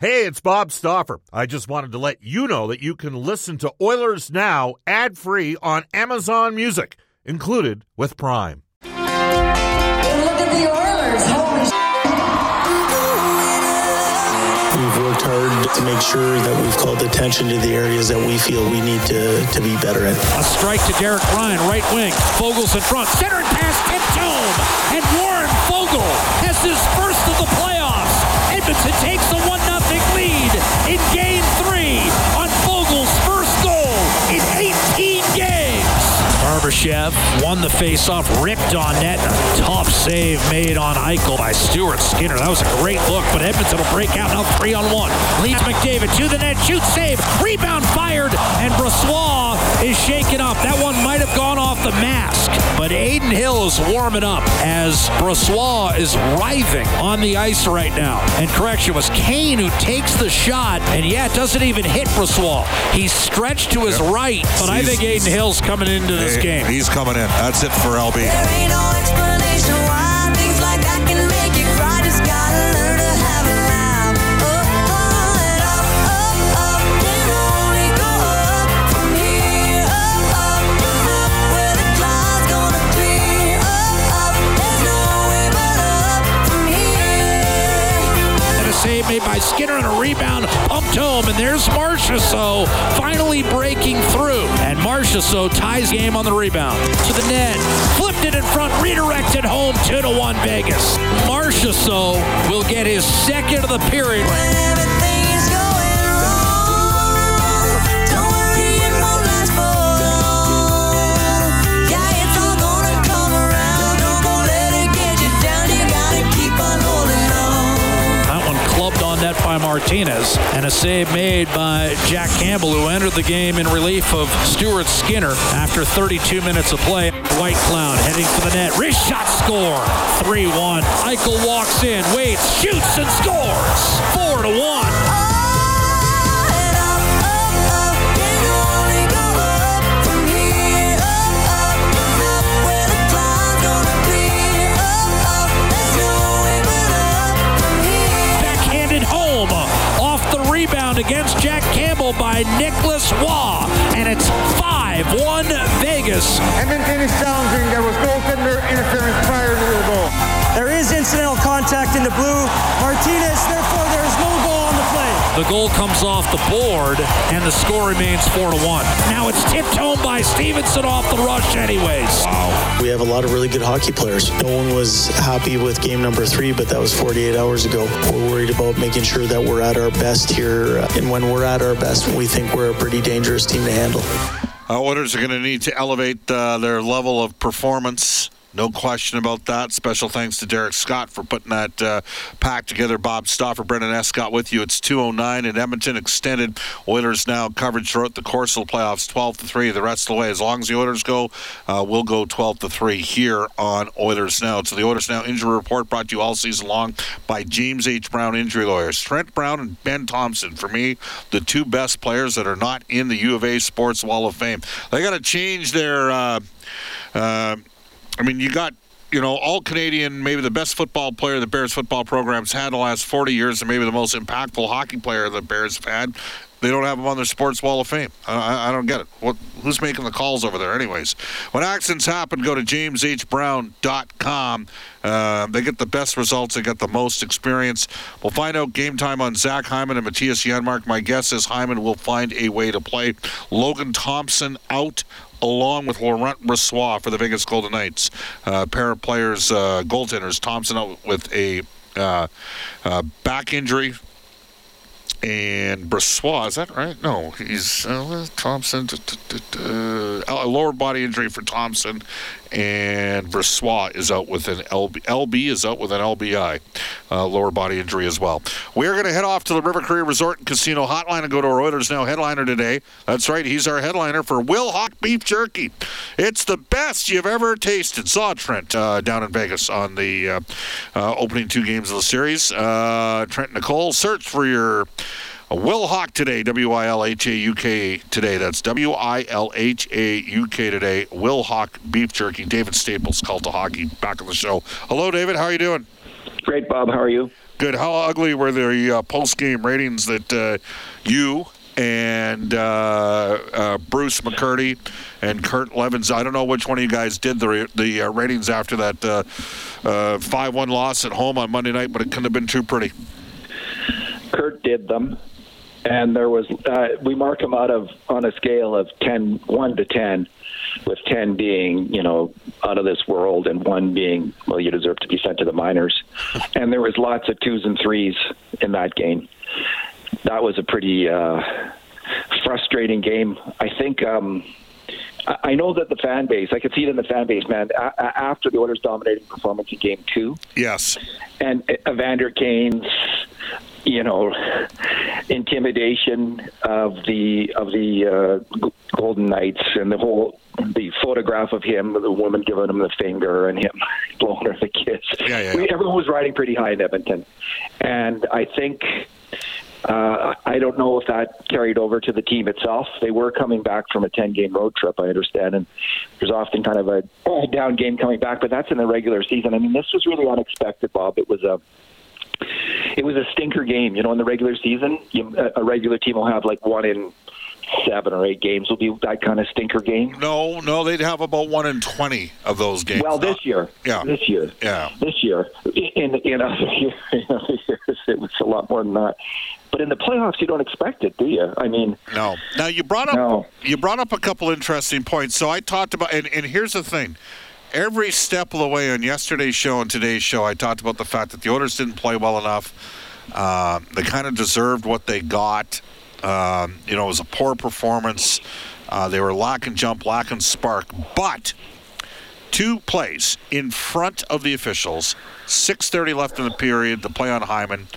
Hey, it's Bob Stauffer. I just wanted to let you know that you can listen to Oilers Now ad free on Amazon Music, included with Prime. Look at the Oilers. Holy We've worked hard to make sure that we've called attention to the areas that we feel we need to, to be better at. A strike to Derek Ryan, right wing. Foegele's in front. Center pass tipped home. And Warren Foegele has his first of the playoffs. Edmonton takes the 1 0 lead in game Barbashev won the faceoff, ripped on net. A tough save made on Eichel by Stuart Skinner. That was a great look, but Edmonton will break out now three on one. Leads McDavid to the net, shoots, save, rebound fired, and Brossoit is shaken up. That one might have gone off the mask, but Adin Hill is warming up as Brossoit is writhing on the ice right now. And correction was Kane who takes the shot, and yeah, it doesn't even hit Brossoit. He's stretched to his right, but I think Adin Hill's coming into this Hey, game. He's coming in. That's it for LB. By Skinner and a rebound pumped home. And there's Marchessault finally breaking through. And Marchessault ties game on the rebound. To the net. Flipped it in front. Redirected home. 2 to 1 Vegas. Marchessault will get his second of the period. On net by Martinez. And a save made by Jack Campbell, who entered the game in relief of Stuart Skinner after 32 minutes of play. White Cloud heading for the net. Wrist shot score. 3 1. Eichel walks in, waits, shoots, and scores. 4 to 1. Rebound against Jack Campbell by Nicolas Roy. And it's 5 1 Vegas. Edmonton is challenging. There was goaltender interference prior to the goal. There is incidental contact in the blue. Martinez, The goal comes off the board, and the score remains 4 to 1. Now it's tipped home by Stephenson off the rush, anyways. Wow. We have a lot of really good hockey players. No one was happy with game number three, but that was 48 hours ago. We're worried about making sure that we're at our best here. uh, And when we're at our best, we think we're a pretty dangerous team to handle. Uh, Oilers are going to need to elevate uh, their level of performance. No question about that. Special thanks to Derek Scott for putting that uh, pack together. Bob Stauffer, Brendan Escott with you. It's 209 in Edmonton. Extended Oilers now coverage throughout the course of the playoffs 12 to 3 the rest of the way. As long as the Oilers go, uh, we'll go 12 to 3 here on Oilers Now. So the Oilers Now injury report brought to you all season long by James H. Brown Injury Lawyers. Trent Brown and Ben Thompson, for me, the two best players that are not in the U of A Sports Wall of Fame. They got to change their. Uh, uh, I mean, you got you know all Canadian, maybe the best football player the Bears football program's had the last 40 years, and maybe the most impactful hockey player the Bears have had. They don't have him on their Sports Wall of Fame. I, I- I don't get it. What, who's making the calls over there, anyways? When accidents happen, go to jameshbrown.com. Uh, they get the best results. They get the most experience. We'll find out game time on Zach Hyman and Mattias Janmark. My guess is Hyman will find a way to play. Logan Thompson out along with Laurent Brossoit for the Vegas Golden Knights. Uh, pair of players, uh, goaltenders. Thompson out with a uh, uh, back injury. And Brossoit, is that right? No, he's uh, Thompson. uh, a lower body injury for Thompson, and Brossoit is out with an LB. LB is out with an LBI, uh, lower body injury as well. We're going to head off to the River Cree Resort and Casino Hotline and go to our Oilers Now headliner today. That's right, he's our headliner for Wilhauk Beef Jerky. It's the best you've ever tasted. Saw Trent uh, down in Vegas on the uh, uh, opening two games of the series. Uh, Trent Nicole, search for your Wilhauk today, W I L H A U K today. That's W I L H A U K today. Wilhauk beef jerky. David Staples, Cult of Hockey, back on the show. Hello, David. How are you doing? Great, Bob. How are you? Good. How ugly were the uh, post-game ratings that uh, you and uh, uh, Bruce McCurdy and Kurt Leavins? I don't know which one of you guys did the the uh, ratings after that uh, five-one loss at home on Monday night, but it couldn't have been too pretty. Kurt did them, and there was uh, we mark them out of on a scale of 10, 1 to ten, with ten being you know out of this world, and one being well you deserve to be sent to the minors, and there was lots of twos and threes in that game. That was a pretty uh, frustrating game. I think. Um, I know that the fan base, I could see it in the fan base, man. After the Oilers' dominating performance in Game Two, Yes. and Evander Kane's, you know, intimidation of the of the uh, Golden Knights and the whole the photograph of him, the woman giving him the finger and him blowing her the kiss. Yeah, yeah, yeah. Everyone was riding pretty high in Edmonton, and I think. Uh, I don't know if that carried over to the team itself. They were coming back from a 10 game road trip, I understand, and there's often kind of a down game coming back, but that's in the regular season. I mean, this was really unexpected, Bob. It was a it was a stinker game. You know, in the regular season, you, a regular team will have like one in seven or eight games will be that kind of stinker game. No, no, they'd have about one in twenty of those games. Well, this year, Yeah. this year, Yeah. this year, in in other years, in other years, it was a lot more than that. But in the playoffs, you don't expect it, do you? I mean, No. Now you brought up No. you brought up a couple interesting points. So I talked about and, and here's the thing. Every step of the way on yesterday's show and today's show, I talked about the fact that the Oilers didn't play well enough. Uh, they kind of deserved what they got. Um, you know, it was a poor performance. Uh, they were lacking jump, lacking spark. But two plays in front of the officials, 6:30 left in the period. The play on Hyman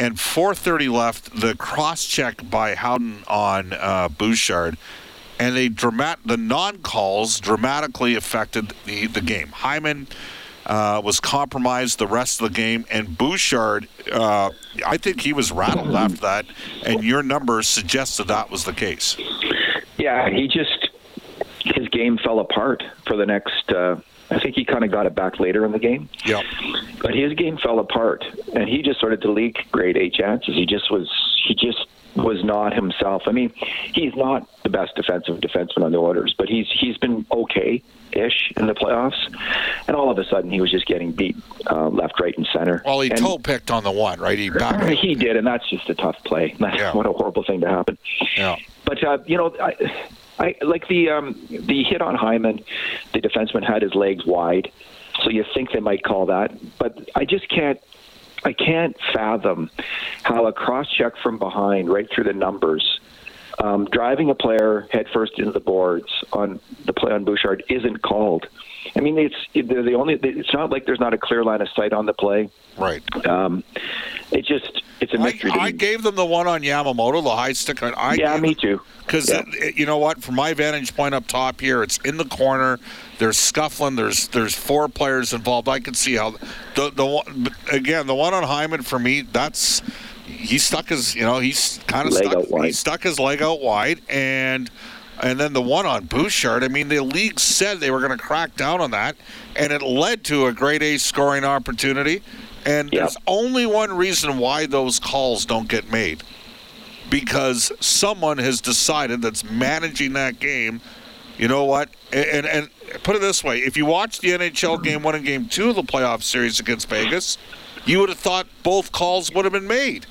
and 4:30 left. The cross check by Howden on uh, Bouchard, and they dramat the non-calls dramatically affected the the game. Hyman. Uh, was compromised the rest of the game, and Bouchard, uh, I think he was rattled after that, and your numbers suggested that was the case. yeah, he just his game fell apart for the next. Uh, I think he kind of got it back later in the game. Yep. but his game fell apart and he just started to leak grade A chances. He just was he just was not himself. I mean, he's not the best defensive defenseman on the orders, but he's he's been okay ish in the playoffs. And all of a sudden he was just getting beat uh, left, right and center. Well, he and toe picked on the one, right? He backed. he did and that's just a tough play. Yeah. what a horrible thing to happen. Yeah. But uh, you know, I, I like the um, the hit on Hyman. The defenseman had his legs wide, so you think they might call that. But I just can't. I can't fathom how a cross check from behind, right through the numbers, um, driving a player headfirst into the boards on the play on Bouchard isn't called. I mean, it's they're the only. It's not like there's not a clear line of sight on the play. Right. Um, it just it's a mystery. to I me. gave them the one on Yamamoto, the high stick. I I yeah, gave me too. Because Yeah. you know what, from my vantage point up top here, it's in the corner. There's scuffling. There's there's four players involved. I can see how the the one again the one on Hyman for me. That's he stuck his you know he's kind of Leg stuck out wide. he stuck his leg out wide and. And then the one on Bouchard, I mean, the league said they were going to crack down on that, and it led to a great A scoring opportunity. And Yep. there's only one reason why those calls don't get made because someone has decided that's managing that game. You know what? And, and and put it this way: if you watch the NHL game one and game two of the playoff series against Vegas, you would have thought both calls would have been made.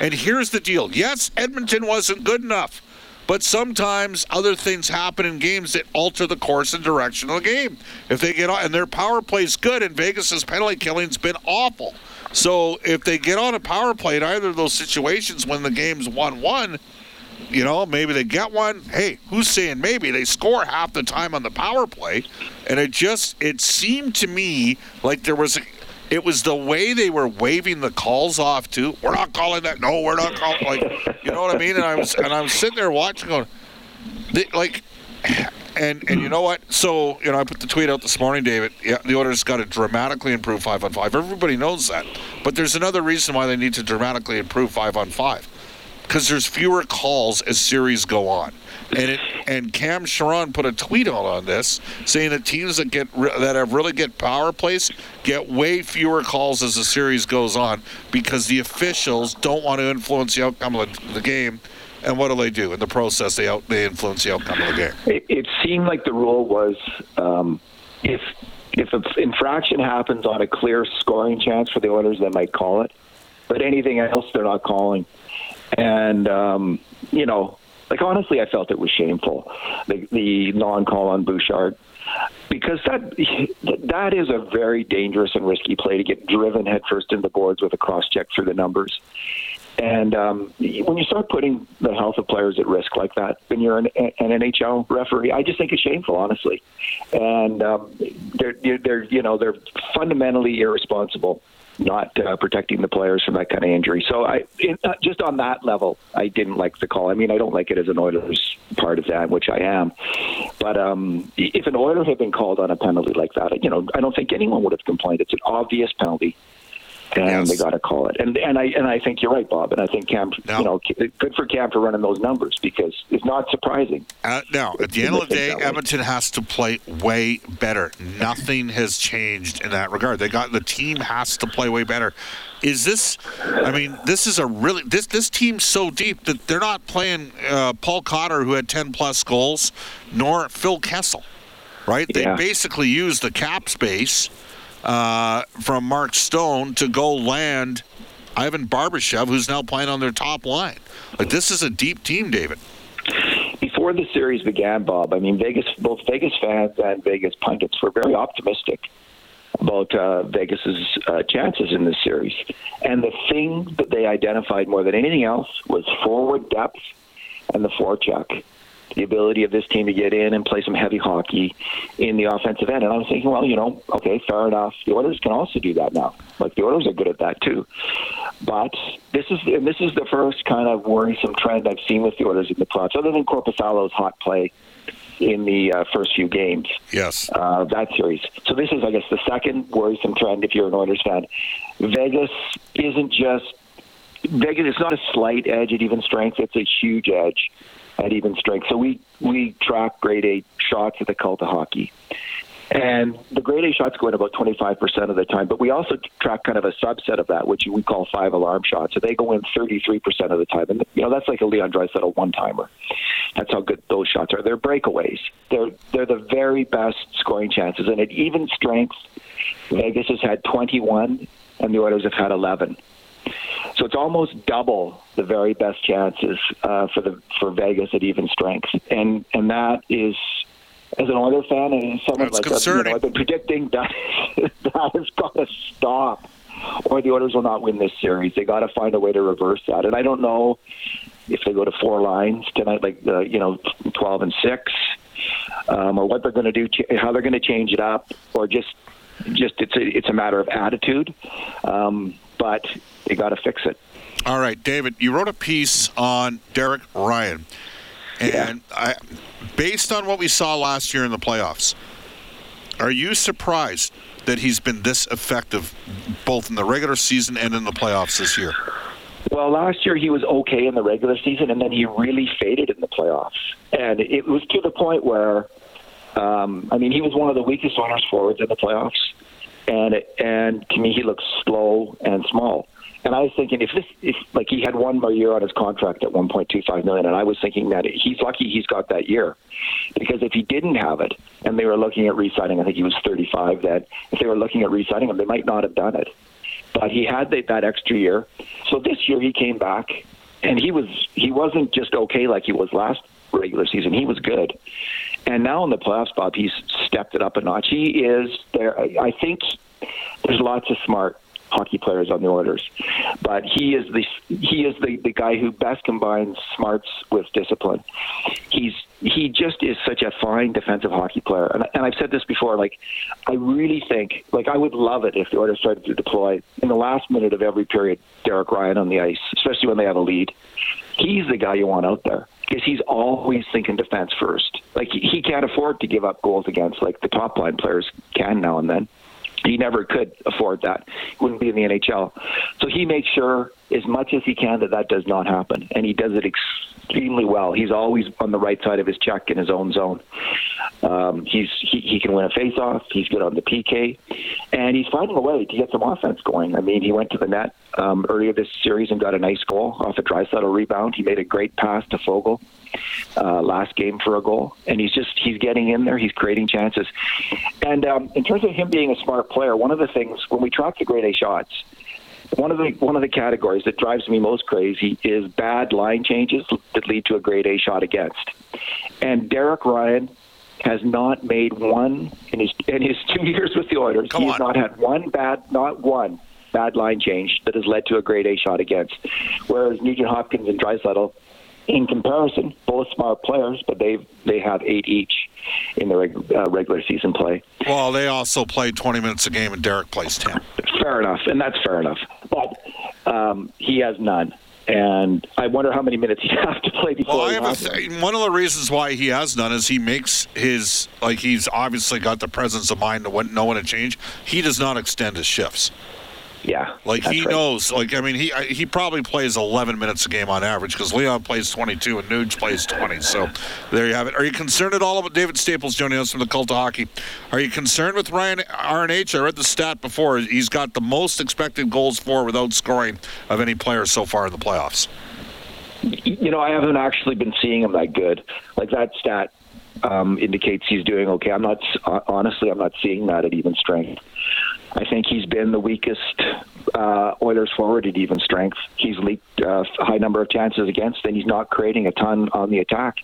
And here's the deal: yes, Edmonton wasn't good enough, but sometimes other things happen in games that alter the course and direction of the game. If they get on, and their power play's good, and Vegas's penalty killing's been awful. So if they get on a power play in either of those situations when the game's one-one, you know, maybe they get one. Hey, who's saying maybe they score half the time on the power play? And it just it seemed to me like there was it was the way they were waving the calls off too. We're not calling that. No, we're not calling like you know what I mean? And I was and I was sitting there watching going they, like and and you know what? So you know, I put the tweet out this morning, David. Yeah, the Oilers got to dramatically improve five on five. Everybody knows that, but there's another reason why they need to dramatically improve five on five. because there's fewer calls as series go on. And it, and Cam Charron put a tweet out on this saying that teams that get that have really get power plays get way fewer calls as the series goes on because the officials don't want to influence the outcome of the game. And what do they do in the process? They out they influence the outcome of the game. It, it seemed like the rule was um, if if an infraction happens on a clear scoring chance for the Oilers, they might call it. But anything else, they're not calling. And um, you know, like honestly, I felt it was shameful the, the non-call on Bouchard because that that is a very dangerous and risky play to get driven headfirst into the boards with a cross check through the numbers. And um, when you start putting the health of players at risk like that, when you're an, an NHL referee, I just think it's shameful, honestly. And um, they're, they're, you know, they're fundamentally irresponsible not uh, protecting the players from that kind of injury. So I, it, uh, just on that level, I didn't like the call. I mean, I don't like it as an Oilers part of that, which I am. But um, if an Oiler had been called on a penalty like that, you know, I don't think anyone would have complained. It's an obvious penalty and Yes. they got to call it. And and I and I think you're right, Bob. And I think Cam, No. you know, good for Cam for running those numbers because it's not surprising. Uh, now, at the end of the day, Edmonton has to play way better. Nothing has changed in that regard. They got the team has to play way better. Is this? I mean, this is a really this this team's so deep that they're not playing uh, Paul Cotter, who had ten plus goals, nor Phil Kessel, right? They basically used the cap space uh, from Mark Stone to go land Ivan Barbashev, who's now playing on their top line. Like this is a deep team, David. Before the series began, Bob, I mean, Vegas, both Vegas fans and Vegas pundits were very optimistic about uh, Vegas's uh, chances in this series. And the thing that they identified more than anything else was forward depth and the forecheck. The ability of this team to get in and play some heavy hockey in the offensive end. And I was thinking, well, you know, okay, fair enough. The Oilers can also do that now. Like the Oilers are good at that too. But this is and this is the first kind of worrisome trend I've seen with the Oilers in the playoffs, other than Korpisalo's hot play in the uh, first few games Yes. uh, that series. So this is, I guess, the second worrisome trend if you're an Oilers fan. Vegas isn't just Vegas. It's not a slight edge at even strength; it's a huge edge at even strength. So we we track grade A shots at the cult of hockey. And the grade A shots go in about 25% of the time, but we also track kind of a subset of that, which we call five alarm shots. So they go in 33% of the time. And, you know, that's like a Leon Draisaitl one-timer. That's how good those shots are. They're breakaways. They're, they're the very best scoring chances. And at even strength, Vegas has had 21, and the Oilers have had 11. So it's almost double the very best chances uh, for the for Vegas at even strength, and and that is, as an Oilers fan and someone That's like us, you concerning. know, I've been predicting that that has got to stop, or the Oilers will not win this series. They got to find a way to reverse that, and I don't know if they go to four lines tonight, like the you know twelve and six, um, or what they're going to do, ch- how they're going to change it up, or just just it's a it's a matter of attitude, um, but they got to fix it. All right, David, you wrote a piece on Derek Ryan. And I, based on what we saw last year in the playoffs, are you surprised that he's been this effective both in the regular season and in the playoffs this year? Well, last year he was okay in the regular season, and then he really faded in the playoffs. And it was to the point where, um, I mean, he was one of the weakest Oilers forwards in the playoffs, and and to me he looks slow and small. And I was thinking if this, if like he had one more year on his contract at 1.25 million, and I was thinking that he's lucky he's got that year, because if he didn't have it, and they were looking at re-signing, I think he was 35. That if they were looking at re-signing him, they might not have done it but he had that, that extra year. So this year he came back, and he was he wasn't just okay like he was last regular season. He was good, and now in the playoffs, Bob, he's stepped it up a notch. He is there. I think there's lots of smart hockey players on the Oilers, but he is the he is the, the guy who best combines smarts with discipline. He's he just is such a fine defensive hockey player, and, and I've said this before. Like, I really think like I would love it if the Oilers started to deploy in the last minute of every period Derek Ryan on the ice, especially when they have a lead. He's the guy you want out there because he's always thinking defense first. Like he, can't afford to give up goals against like the top line players can now and then he never could afford that. He wouldn't be in the NHL. So he makes sure as much as he can that that does not happen, and he does it extremely well. He's always on the right side of his check in his own zone. Um, he's he, he can win a face-off. He's good on the PK, and he's finding a way to get some offense going. I mean, he went to the net um, earlier this series and got a nice goal off a Draisaitl rebound. He made a great pass to Foegele uh, last game for a goal, and he's just he's getting in there. He's creating chances, and um, in terms of him being a smart player, one of the things when we track the grade A shots, one of the one of the categories that drives me most crazy is bad line changes that lead to a grade A shot against, and Derek Ryan has not made one in his in his two years with the Oilers. Come he has on. not had one bad, not one bad line change that has led to a grade A shot against. Whereas Nugent Hopkins and Draisaitl, in comparison, both smart players, but they they have eight each in the reg, uh, regular season play. Well, they also played 20 minutes a game, and Derek plays 10. Fair enough, and that's fair enough. But um, he has none. And I wonder how many minutes he'd have to play before Well, I have a one. th- one of the reasons why he has none is he makes his like he's obviously got the presence of mind to when- know when to change. He does not extend his shifts. Yeah, Like he right. knows. Like I mean, he I- he probably plays 11 minutes a game on average because Leon plays 22 and Nuge plays 20. So there you have it. Are you concerned at all about David Staples joining us from the Cult of Hockey? Are you concerned with Ryan RNH? I read the stat before. He's got the most expected goals for without scoring of any player so far in the playoffs. you know, I haven't actually been seeing him that good. Like that stat um, indicates he's doing okay. I'm not honestly, I'm not seeing that at even strength. I think he's been the weakest uh, Oilers forward at even strength. He's leaked uh, a high number of chances against, and he's not creating a ton on the attack.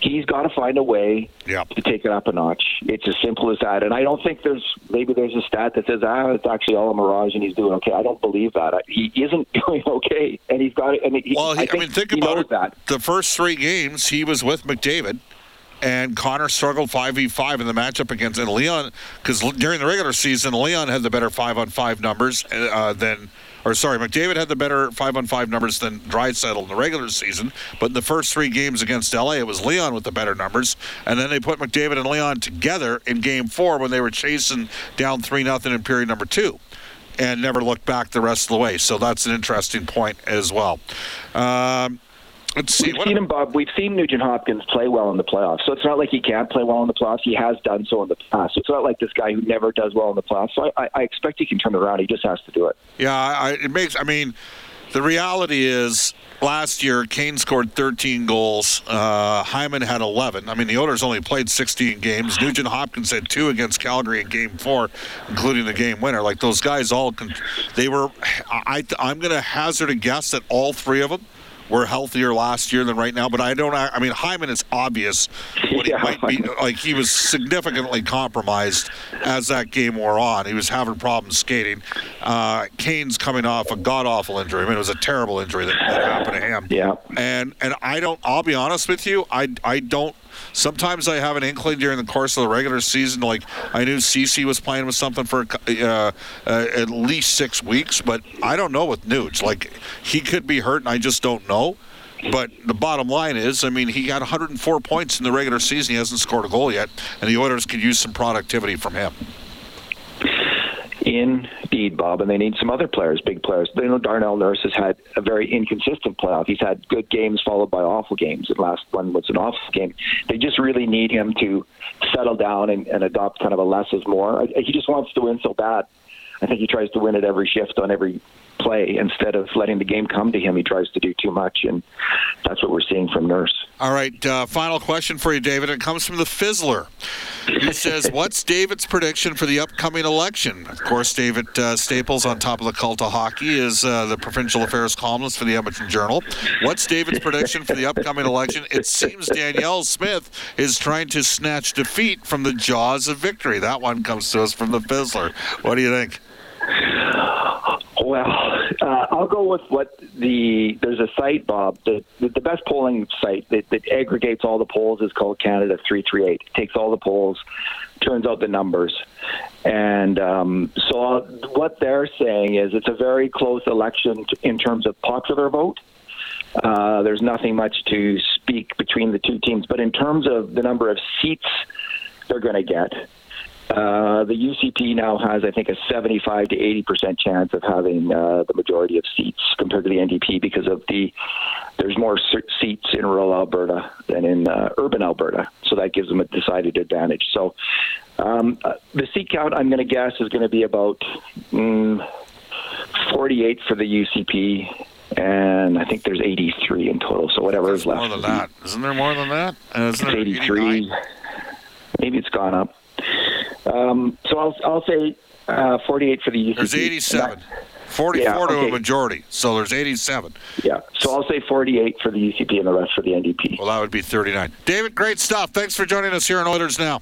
He's got to find a way Yeah. to take it up a notch. It's as simple as that. And I don't think there's maybe there's a stat that says ah it's actually all a mirage and he's doing okay. I don't believe that. I, he isn't doing okay, and he's got it. I mean, he, Well, he, I, think mean, think about it. that. The first three games, he was with McDavid, and Connor struggled five v five in the matchup against and Leon because during the regular season, Leon had the better five on five numbers uh, than. Or sorry, McDavid had the better five on five numbers than Draisaitl in the regular season. But in the first three games against LA, it was Leon with the better numbers. And then they put McDavid and Leon together in Game Four when they were chasing down three nothing in period number two and never looked back the rest of the way. So that's an interesting point as well. Um, let's see. We've What, seen him, Bob. We've seen Nugent Hopkins play well in the playoffs. So it's not like he can't play well in the playoffs. He has done so in the past. So it's not like this guy who never does well in the playoffs. So I, I expect he can turn around. He just has to do it. yeah, I, it makes. I mean, the reality is. Last year, Kane scored 13 goals. Uh, Hyman had 11. I mean, the Oilers only played 16 games. Nugent Hopkins had two against Calgary in Game Four, including the game winner. Like those guys, all con- they were. I, I'm going to hazard a guess that all three of them were healthier last year than right now. But I don't. I mean, Hyman is obvious what Yeah. he might be. Like he was significantly compromised as that game wore on. He was having problems skating. Uh, Kane's coming off a god awful injury. I mean, it was a terrible injury that, that happened to him. Yeah. And and I don't. I'll be honest with you. I I don't. Sometimes I have an inkling during the course of the regular season. Like I knew CC was playing with something for uh, uh, at least six weeks, but I don't know with Nuge. Like he could be hurt, and I just don't know. But the bottom line is, I mean, he got 104 points in the regular season. He hasn't scored a goal yet, and the Oilers could use some productivity from him. Indeed, Bob, and they need some other players, big players. You know, Darnell Nurse has had a very inconsistent playoff. He's had good games followed by awful games. The last one was an awful game. They just really need him to settle down and, and adopt kind of a less is more. He just wants to win so bad. I think he tries to win at every shift on every play instead of letting the game come to him. He tries to do too much, and that's what we're seeing from Nurse. All right, uh, final question for you, David. It comes from the Fizzler. He says, "What's David's prediction for the upcoming election?" Of course, David uh, Staples, on top of the cult of hockey, is uh, the provincial affairs columnist for the Edmonton Journal. What's David's prediction for the upcoming election? It seems Danielle Smith is trying to snatch defeat from the jaws of victory. That one comes to us from the Fizzler. What do you think? Well, uh, I'll go with what the there's a site, Bob. The the best polling site that, that aggregates all the polls is called Canada three three eight. Takes all the polls, turns out the numbers, and um, so what they're saying is it's a very close election in terms of popular vote. Uh, there's nothing much to speak between the two teams, but in terms of the number of seats they're going to get, Uh, the UCP now has, I think, a 75 to 80 percent chance of having uh, the majority of seats compared to the NDP because of the there's more seats in rural Alberta than in uh, urban Alberta, so that gives them a decided advantage. So um, uh, the seat count, I'm going to guess, is going to be about mm, 48 for the UCP, and I think there's 83 in total. So whatever is left. More than that. Isn't there more than that? Isn't It's there 83. 89? Maybe it's gone up. Um, so I'll I'll say uh, 48 for the UCP. There's 87. 44 Yeah, to a majority. So there's 87. Yeah. So I'll say 48 for the UCP and the rest for the NDP. Well, that would be 39. David, great stuff. Thanks for joining us here on Oilers Now.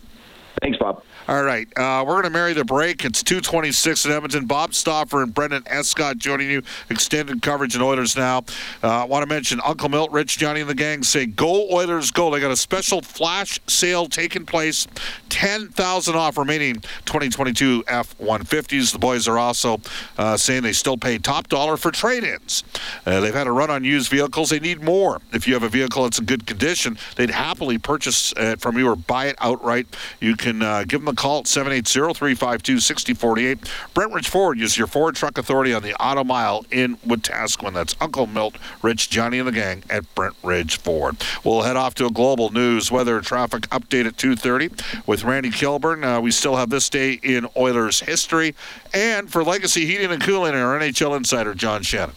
Thanks, Bob. All right, uh, we're going to marry the break. It's 226 in Edmonton. Bob Stauffer and Brendan Escott joining you. Extended coverage in Oilers now. Uh, I want to mention Uncle Milt, Rich, Johnny, and the gang say, Go Oilers, go. They got a special flash sale taking place. 10,000 off remaining 2022 F 150s. The boys are also uh, saying they still pay top dollar for trade ins. Uh, they've had a run on used vehicles. They need more. If you have a vehicle that's in good condition, they'd happily purchase it from you or buy it outright. You can uh, give them a call at 780 352 6048. Brentridge Ford is your Ford truck authority on the Auto Mile in Wetaskiwin. That's Uncle Milt, Rich, Johnny, and the gang at Brentridge Ford. We'll head off to a global news weather traffic update at 2.30 with Randy Kilburn. Uh, we still have this day in Oilers history. And for Legacy Heating and Cooling, our NHL insider, John Shannon.